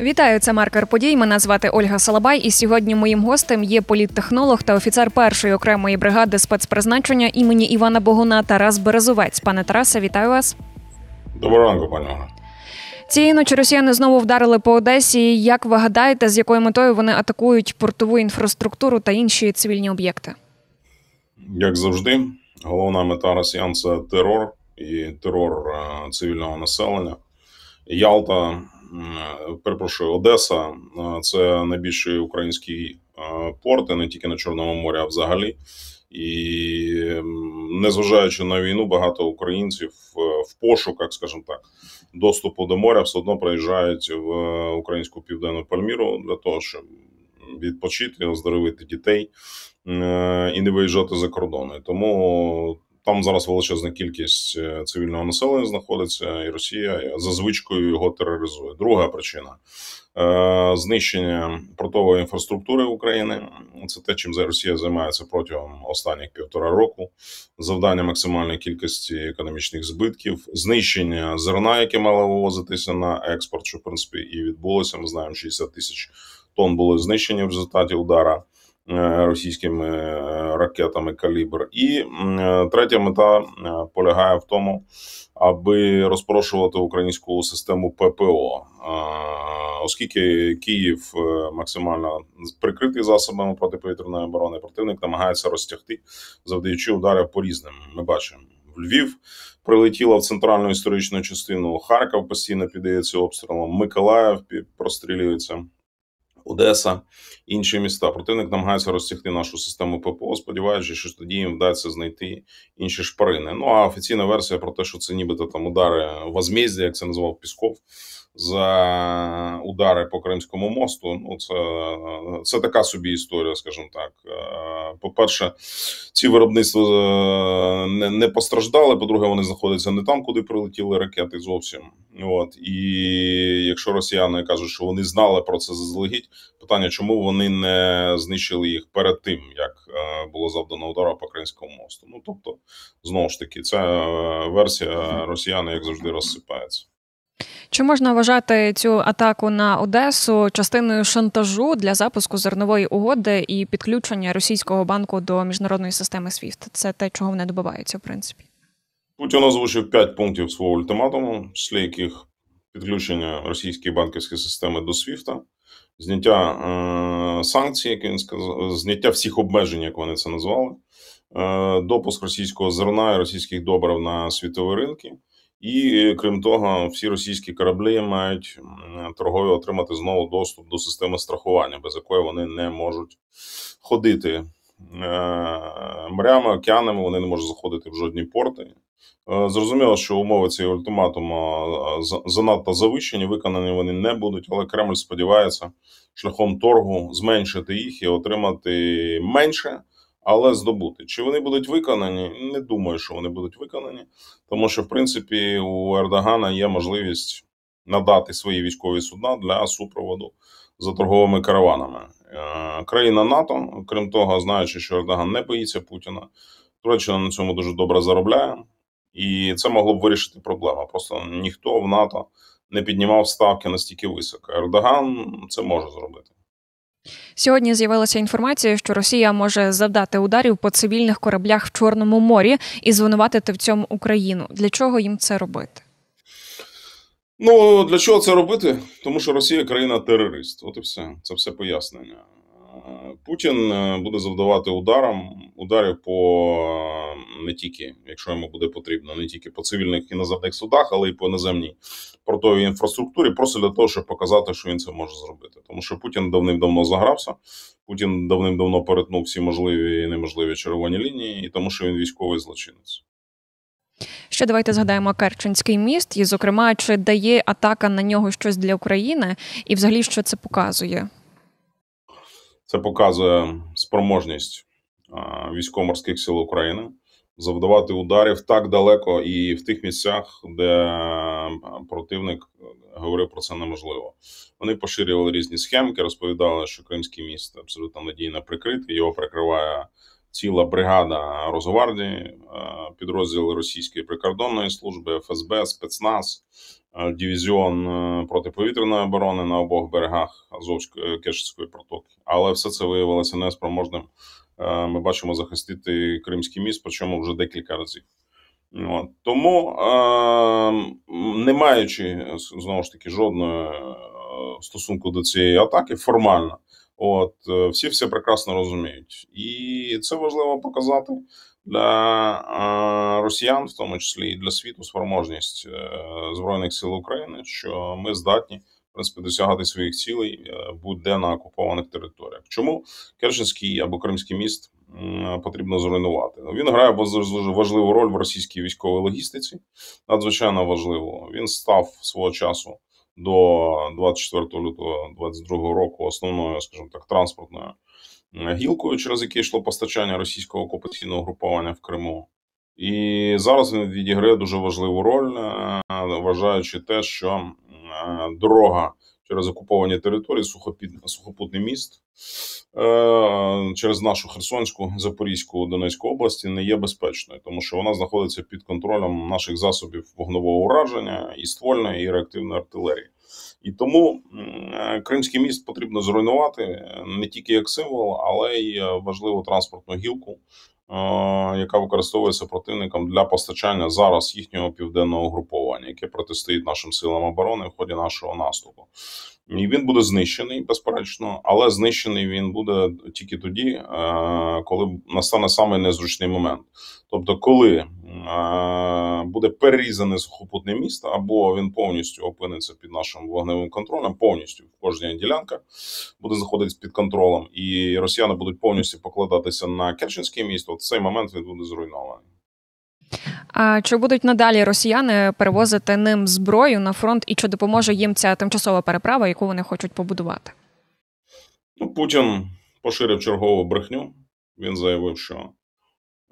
Вітаю, це маркер подій. Мене звати Ольга Салабай. І сьогодні моїм гостем є політтехнолог та офіцер першої окремої бригади спецпризначення імені Івана Богуна Тарас Березовець. Пане Тарасе, вітаю вас. Доброго ранку, пані Ольга. Цієї ночі росіяни знову вдарили по Одесі. Як ви гадаєте, з якою метою вони атакують портову інфраструктуру та інші цивільні об'єкти? Як завжди, головна мета росіян це терор і терор е, цивільного населення. Ялта, перепрошую, Одеса е, це найбільший український е, порт, і не тільки на Чорному морі, а взагалі. І незважаючи на війну, багато українців е, в пошуках, скажімо так, доступу до моря все одно приїжджають в українську південну Пальміру для того, щоб відпочити, оздоровити дітей е, і не виїжджати за кордони. Тому там зараз величезна кількість е, цивільного населення знаходиться, і Росія за звичкою його тероризує. Друга причина е, знищення портової інфраструктури України. Це те, чим Росія займається протягом останніх півтора року. Завдання максимальної кількості економічних збитків, знищення зерна, яке мало вивозитися на експорт, що в принципі і відбулося. Ми знаємо, 60 тисяч тонн були знищені в результаті удара. Е, російськими е, ракетами калібр, і е, третя мета полягає в тому, аби розпрошувати українську систему ППО, оскільки Київ максимально прикритий засобами протиповітряної оборони, противник намагається розтягти, завдаючи ударів по різним. Ми бачимо Львів. Прилетіла в центральну історичну частину Харків постійно піддається обстрілам. Миколаїв прострілюється. Одеса, інші міста. Противник намагається розтягти нашу систему ППО, сподіваючись, що тоді їм вдасться знайти інші шпарини. Ну а офіційна версія про те, що це нібито там удари возмездя, як це назвав Пісков, за удари по Кримському мосту. Ну, це це така собі історія, скажімо так. Е, по-перше, ці виробництва е, не не постраждали. По-друге, вони знаходяться не там, куди прилетіли ракети зовсім. От і якщо росіяни кажуть, що вони знали про це заздалегідь, питання, чому вони не знищили їх перед тим, як е, було завдано удару по Кримському мосту. Ну тобто, знову ж таки, ця версія росіяни, як завжди, розсипається. Чи можна вважати цю атаку на Одесу частиною шантажу для запуску зернової угоди і підключення російського банку до міжнародної системи SWIFT? Це те, чого вони добиваються, в принципі. Путін озвучив п'ять пунктів свого ультиматуму, числі яких підключення російської банківської системи до SWIFT, зняття е- санкцій, як він сказав, зняття всіх обмежень, як вони це назвали, е- допуск російського зерна і російських добрив на світові ринки. І крім того, всі російські кораблі мають торгові отримати знову доступ до системи страхування, без якої вони не можуть ходити е, морями, океанами. Вони не можуть заходити в жодні порти. Е, зрозуміло, що умови цієї ультиматуму е, занадто завищені, виконані вони не будуть, але Кремль сподівається шляхом торгу зменшити їх і отримати менше але здобути. Чи вони будуть виконані? Не думаю, що вони будуть виконані, тому що в принципі у Ердогана є можливість надати свої військові судна для супроводу за торговими караванами. Е, країна НАТО, крім того, знаючи, що Ердоган не боїться Путіна, Туреччина на цьому дуже добре заробляє, і це могло б вирішити проблему. Просто ніхто в НАТО не піднімав ставки настільки високо. Ердоган це може зробити. Сьогодні з'явилася інформація, що Росія може завдати ударів по цивільних кораблях в Чорному морі і звинуватити в цьому Україну. Для чого їм це робити? Ну для чого це робити? Тому що Росія країна-терорист. От і все. Це все пояснення. Путін е, буде завдавати ударам ударів по е, не тільки, якщо йому буде потрібно, не тільки по цивільних іноземних судах, але й по наземній портовій інфраструктурі, просто для того, щоб показати, що він це може зробити. Тому що Путін давним-давно загрався. Путін давним-давно перетнув всі можливі і неможливі червоні лінії, і тому що він військовий злочинець. Ще давайте згадаємо Керченський міст, і, зокрема, чи дає атака на нього щось для України, і взагалі що це показує? Це показує спроможність військово-морських сил України завдавати ударів так далеко і в тих місцях, де противник говорив про це неможливо. Вони поширювали різні схемки, розповідали, що Кримський міст абсолютно надійно прикритий. Його прикриває ціла бригада Росгвардії, підрозділи російської прикордонної служби, ФСБ, спецназ. Дивізіон протиповітряної оборони на обох берегах Азовської Керченської протоки, але все це виявилося неспроможним. Ми бачимо захистити Кримський міст, причому вже декілька разів. От. Тому, не маючи знову ж таки жодної стосунку до цієї атаки, формально, от всі все прекрасно розуміють, і це важливо показати для росіян, в тому числі і для світу, спроможність е, збройних сил України, що ми здатні в принципі досягати своїх цілей е, будь-де на окупованих територіях. Чому Керченський або Кримський міст потрібно зруйнувати? Він грає важливу роль в російській військовій логістиці. Надзвичайно важливо. Він став свого часу. До 24 лютого 2022 року основною, скажімо так, транспортною гілкою, через яке йшло постачання російського окупаційного груповання в Криму. І зараз він відіграє дуже важливу роль, е, вважаючи те, що е, дорога через окуповані території, сухопутний міст е, через нашу Херсонську, Запорізьку, Донецьку області не є безпечною, тому що вона знаходиться під контролем наших засобів вогнового ураження і ствольної і реактивної артилерії. І тому е, Кримський міст потрібно зруйнувати е, не тільки як символ, але й е, важливу транспортну гілку, яка використовується противником для постачання зараз їхнього південного угруповання, яке протистоїть нашим силам оборони в ході нашого наступу. І він буде знищений, безперечно, але знищений він буде тільки тоді, коли настане саме незручний момент. Тобто, коли буде перерізане сухопутне місто, або він повністю опиниться під нашим вогневим контролем, повністю в кожній ділянка буде знаходитися під контролем, і росіяни будуть повністю покладатися на Керченське місто. В цей момент він буде зруйнований. А чи будуть надалі росіяни перевозити ним зброю на фронт, і чи допоможе їм ця тимчасова переправа, яку вони хочуть побудувати? Ну, Путін поширив чергову брехню. Він заявив, що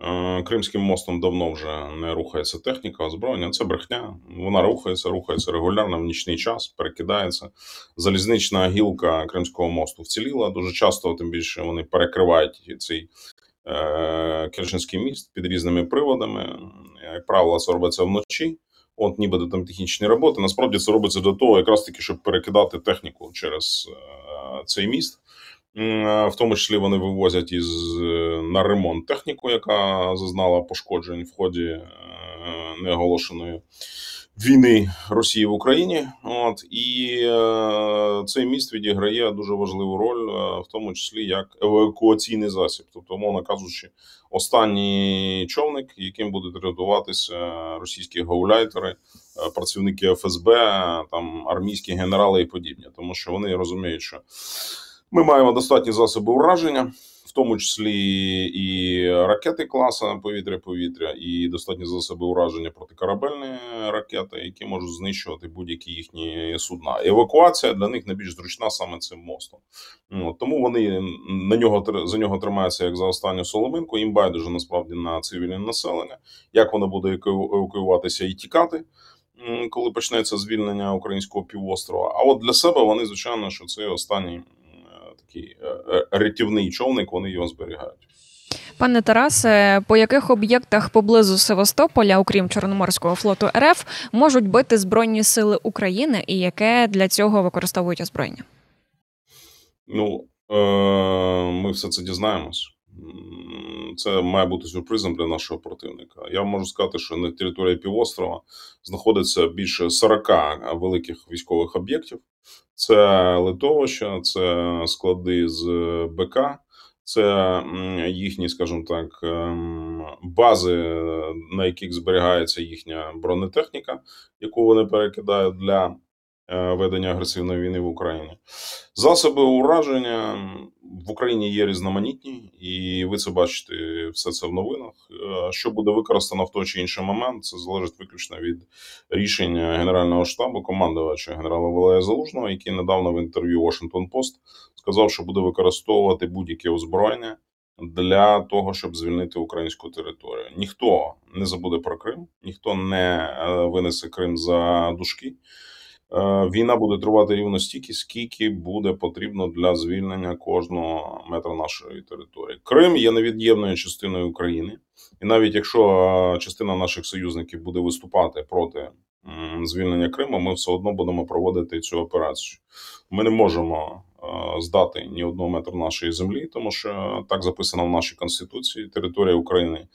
е, Кримським мостом давно вже не рухається техніка, озброєння. Це брехня. Вона рухається, рухається регулярно в нічний час, перекидається. Залізнична гілка Кримського мосту вціліла. Дуже часто, тим більше, вони перекривають цей Керченський міст під різними приводами. Як правило, це робиться вночі. От нібито там технічні роботи. Насправді це робиться для того, якраз таки, щоб перекидати техніку через е, цей міст. В тому числі вони вивозять із на ремонт техніку, яка зазнала пошкоджень в ході е, неоголошеної війни Росії в Україні. От. І е, цей міст відіграє дуже важливу роль, е, в тому числі як евакуаційний засіб, тобто, мовно кажучи, останній човник, яким будуть рятуватися російські гауляйтери, е, працівники ФСБ, там армійські генерали і подібні, тому що вони розуміють, що ми маємо достатні засоби ураження тому числі і ракети класа повітря-повітря, і достатні засоби ураження протикорабельні ракети, які можуть знищувати будь-які їхні судна. Евакуація для них найбільш зручна саме цим мостом. Ну, тому вони на нього за нього тримаються як за останню соломинку. Їм байдуже насправді на цивільне населення, як воно буде евакуюватися і тікати. Коли почнеться звільнення українського півострова, а от для себе вони звичайно, що це останній такий е, е, рятівний човник, вони його зберігають. Пане Тарасе, по яких об'єктах поблизу Севастополя, окрім Чорноморського флоту РФ, можуть бити Збройні сили України і яке для цього використовують озброєння? Ну е, ми все це дізнаємось. Це має бути сюрпризом для нашого противника. Я можу сказати, що на території півострова знаходиться більше 40 великих військових об'єктів. Це литовища, це склади з БК, це їхні, скажімо так, ем, бази, на яких зберігається їхня бронетехніка, яку вони перекидають для Е, ведення агресивної війни в Україні. Засоби ураження в Україні є різноманітні, і ви це бачите все це в новинах. Е, що буде використано в той чи інший момент, це залежить виключно від рішення Генерального штабу, командувача генерала Валерія Залужного, який недавно в інтерв'ю Washington Post сказав, що буде використовувати будь-яке озброєння. Для того щоб звільнити українську територію, ніхто не забуде про Крим, ніхто не е, винесе Крим за дужки. Е, війна буде тривати рівно стільки, скільки буде потрібно для звільнення кожного метра нашої території. Крим є невід'ємною частиною України, і навіть якщо е, частина наших союзників буде виступати проти звільнення Криму, ми все одно будемо проводити цю операцію. Ми не можемо здати ні одного метру нашої землі, тому що так записано в нашій конституції. Територія України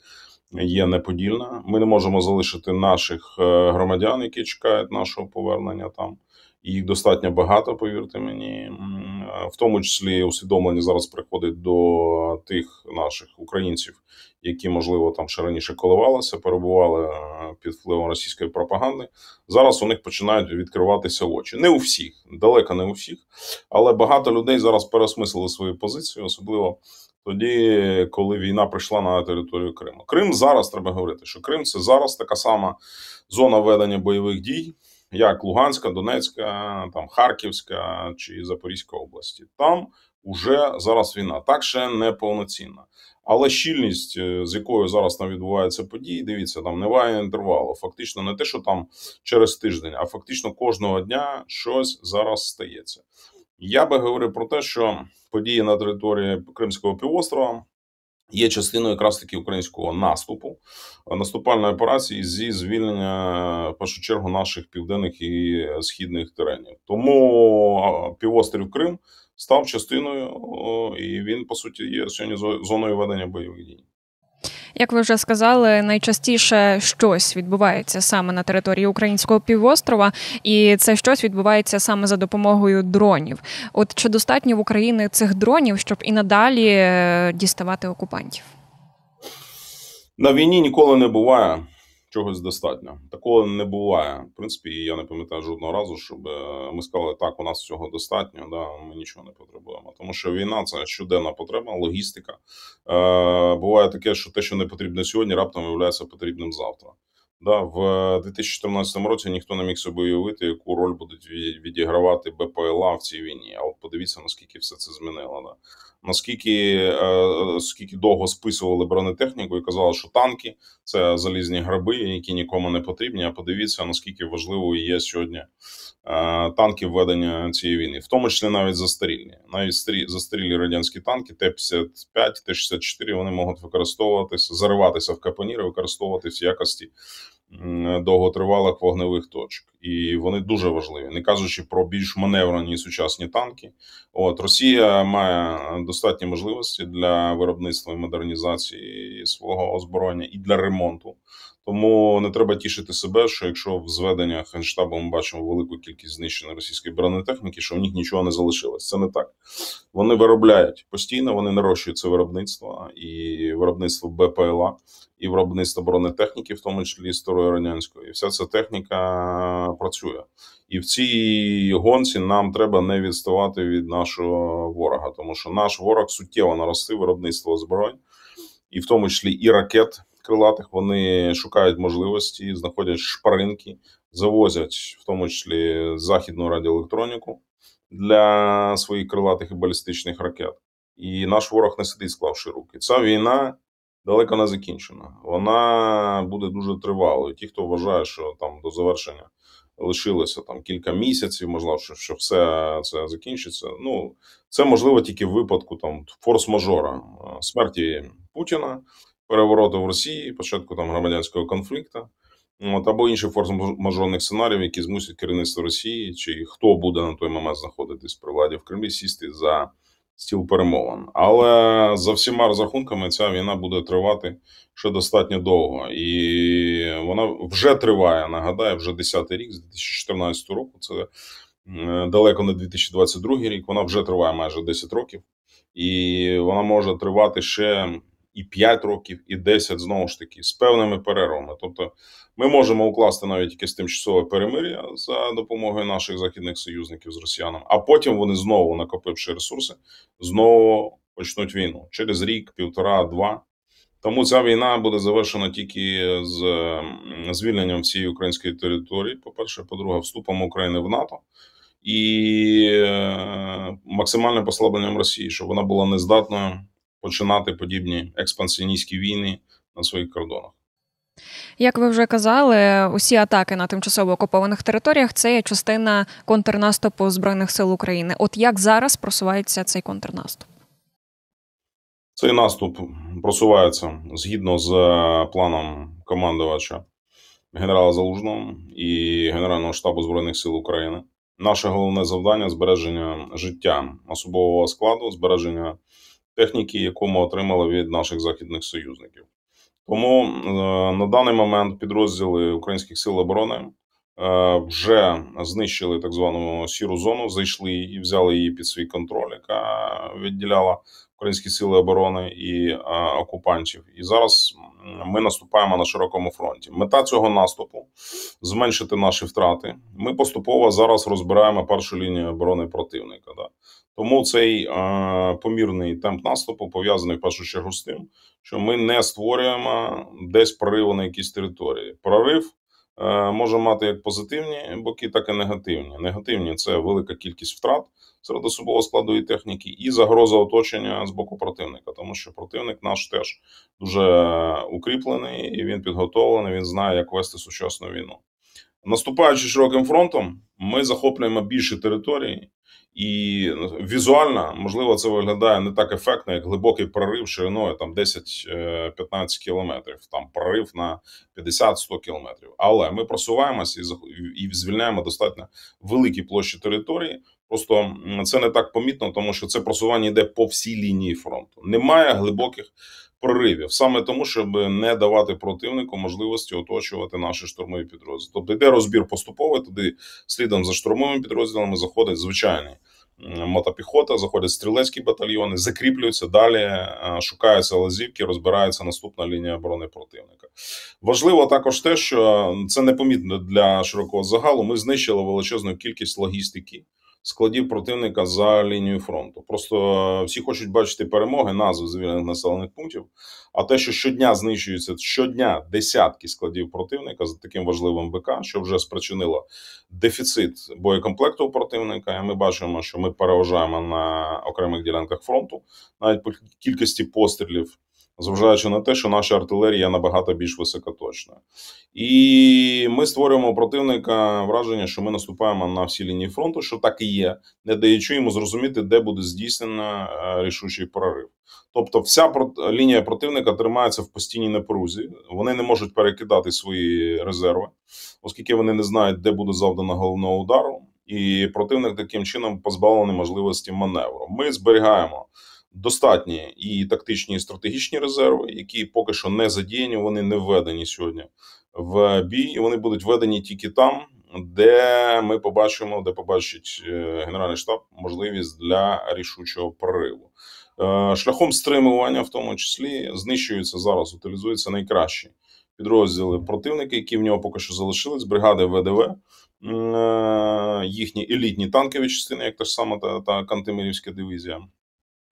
є неподільна. Ми не можемо залишити наших е, громадян, які чекають нашого повернення там. Їх достатньо багато, повірте мені, в тому числі усвідомлення зараз приходить до тих наших українців, які можливо там ще раніше коливалися, перебували е, під впливом російської пропаганди. Зараз у них починають відкриватися очі. Не у всіх, далеко не у всіх, але багато людей зараз переосмислили свою позицію, особливо тоді, коли війна прийшла на територію Криму. Крим зараз треба говорити, що Крим це зараз така сама зона ведення бойових дій, як Луганська, Донецька, там Харківська чи Запорізька області. Там уже зараз війна, так ще не повноцінна. Але щільність, е, з якою зараз там відбуваються події, дивіться, там немає інтервалу. Фактично, не те, що там через тиждень, а фактично кожного дня щось зараз стається. Я би говорив про те, що події на території Кримського півострова є частиною якраз таки українського наступу, наступальної операції зі звільнення в першу чергу наших південних і східних теренів. Тому півострів Крим став частиною, і він по суті є сьогодні зоною ведення бойових дій. Як ви вже сказали, найчастіше щось відбувається саме на території українського півострова, і це щось відбувається саме за допомогою дронів. От чи достатньо в Україні цих дронів, щоб і надалі е, діставати окупантів? На війні ніколи не буває чогось достатньо. Такого не буває. В принципі, я не пам'ятаю жодного разу, щоб е, ми сказали, так, у нас цього достатньо, да, ми нічого не потребуємо. Тому що війна це щоденна потреба, логістика. Е, Буває таке, що те, що не потрібно сьогодні, раптом виявляється потрібним завтра. Да, В 2014 році ніхто не міг собі уявити, яку роль будуть відігравати БПЛА в цій війні. А от подивіться, наскільки все це змінило. Да наскільки е, скільки довго списували бронетехніку і казали, що танки це залізні граби, які нікому не потрібні. А подивіться, наскільки важливою є сьогодні е, танки введення цієї війни, в тому числі навіть застарілі, навіть старі застарілі радянські танки, Т-55, Т-64, вони можуть використовуватися, зариватися в капоніри, використовуватися в якості довготривалих вогневих точок, і вони дуже важливі, не кажучи про більш маневрені сучасні танки. От Росія має достатні можливості для виробництва і модернізації свого озброєння і для ремонту. Тому не треба тішити себе, що якщо в зведеннях генштабу ми бачимо велику кількість знищеної російської бронетехніки, що в них нічого не залишилось. Це не так. Вони виробляють постійно, вони нарощують це виробництво і виробництво БПЛА, і виробництво бронетехніки, в тому числі старої радянської. І вся ця техніка працює. І в цій гонці нам треба не відставати від нашого ворога, тому що наш ворог суттєво наростив виробництво озброєнь, і в тому числі і ракет крилатих. Вони шукають можливості, знаходять шпаринки, завозять в тому числі західну радіоелектроніку для своїх крилатих і балістичних ракет. І наш ворог не сидить, склавши руки. Ця війна далеко не закінчена. Вона буде дуже тривалою. Ті, хто вважає, що там до завершення лишилося там кілька місяців, можливо, що, що все це закінчиться. Ну це можливо тільки в випадку там форс-мажора смерті Путіна перевороту в Росії, початку там громадянського конфлікту, от, або інших форс-мажорних сценаріїв, які змусять керівництво Росії, чи хто буде на той момент знаходитись при владі в Кремлі, сісти за стіл перемовин. Але за всіма розрахунками ця війна буде тривати ще достатньо довго, і вона вже триває. Нагадаю, вже 10-й рік, з 2014 року. Це далеко не 2022 рік. Вона вже триває майже 10 років, і вона може тривати ще і 5 років, і 10, знову ж таки, з певними перервами. Тобто, ми можемо укласти навіть якесь тимчасове перемир'я за допомогою наших західних союзників з росіянами, а потім вони знову, накопивши ресурси, знову почнуть війну через рік, півтора, два. Тому ця війна буде завершена тільки з звільненням всієї української території. По перше, по-друге, вступом України в НАТО і е, максимальним послабленням Росії, щоб вона була нездатною починати подібні експансіоністські війни на своїх кордонах. Як ви вже казали, усі атаки на тимчасово окупованих територіях це є частина контрнаступу збройних сил України. От як зараз просувається цей контрнаступ? Цей наступ просувається згідно з планом командувача генерала Залужного і Генерального штабу збройних сил України. Наше головне завдання збереження життя особового складу, збереження техніки, яку ми отримали від наших західних союзників. Тому е, на даний момент підрозділи українських сил оборони е, вже знищили так звану сіру зону, зайшли і взяли її під свій контроль, яка відділяла українські сили оборони і е, окупантів. І зараз ми наступаємо на широкому фронті. Мета цього наступу зменшити наші втрати. Ми поступово зараз розбираємо першу лінію оборони противника. Да? Тому цей е, помірний темп наступу пов'язаний в першу чергу з тим, що ми не створюємо десь прориву на якісь території. Прорив е, може мати як позитивні боки, так і негативні. Негативні це велика кількість втрат серед особового складу і техніки, і загроза оточення з боку противника, тому що противник наш теж дуже укріплений і він підготовлений. Він знає, як вести сучасну війну. Наступаючи широким фронтом, ми захоплюємо більше території. І візуально, можливо, це виглядає не так ефектно, як глибокий прорив шириною там 10-15 кілометрів, там прорив на 50-100 кілометрів. Але ми просуваємося і звільняємо достатньо великі площі території. Просто це не так помітно, тому що це просування йде по всій лінії фронту. Немає глибоких проривів, саме тому, щоб не давати противнику можливості оточувати наші штурмові підрозділи. Тобто йде розбір поступовий, туди слідом за штурмовими підрозділами заходить звичайний мотопіхота, заходять стрілецькі батальйони, закріплюються далі, шукаються лазівки, розбирається наступна лінія оборони противника. Важливо також те, що це непомітно для широкого загалу. Ми знищили величезну кількість логістики складів противника за лінією фронту. Просто всі хочуть бачити перемоги, назви звільнених населених пунктів. А те, що щодня знищується щодня десятки складів противника за таким важливим БК, що вже спричинило дефіцит боєкомплекту у противника. І ми бачимо, що ми переважаємо на окремих ділянках фронту, навіть по кількості пострілів зважаючи на те, що наша артилерія набагато більш високоточна. І ми створюємо противника враження, що ми наступаємо на всі лінії фронту, що так і є, не даючи йому зрозуміти, де буде здійснено е, рішучий прорив. Тобто, вся лінія противника тримається в постійній напрузі. Вони не можуть перекидати свої резерви, оскільки вони не знають, де буде завдано головного удару, і противник таким чином позбавлений можливості маневру. Ми зберігаємо достатні і тактичні, і стратегічні резерви, які поки що не задіяні, вони не введені сьогодні в бій. і Вони будуть введені тільки там, де ми побачимо, де побачить е, Генеральний штаб можливість для рішучого прориву. Е, шляхом стримування, в тому числі, знищуються зараз, утилізуються найкращі підрозділи противника, які в нього поки що залишились, бригади ВДВ. Е, їхні елітні танкові частини, як та ж сама та, та Кантемирівська дивізія,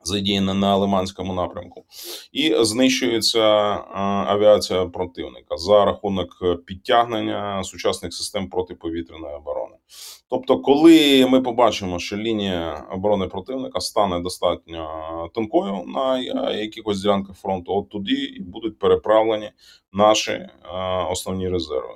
задіяна на Лиманському напрямку, і знищується авіація противника за рахунок підтягнення сучасних систем протиповітряної оборони. Тобто, коли ми побачимо, що лінія оборони противника стане достатньо тонкою на якихось ділянках фронту, от туди і будуть переправлені наші основні резерви.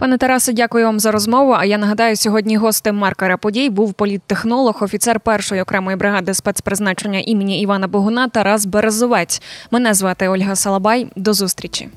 Пане Тарасе, дякую вам за розмову. А я нагадаю, сьогодні гостем маркера подій був політтехнолог, офіцер першої окремої бригади спецпризначення імені Івана Богуна Тарас Березовець. Мене звати Ольга Салабай. До зустрічі.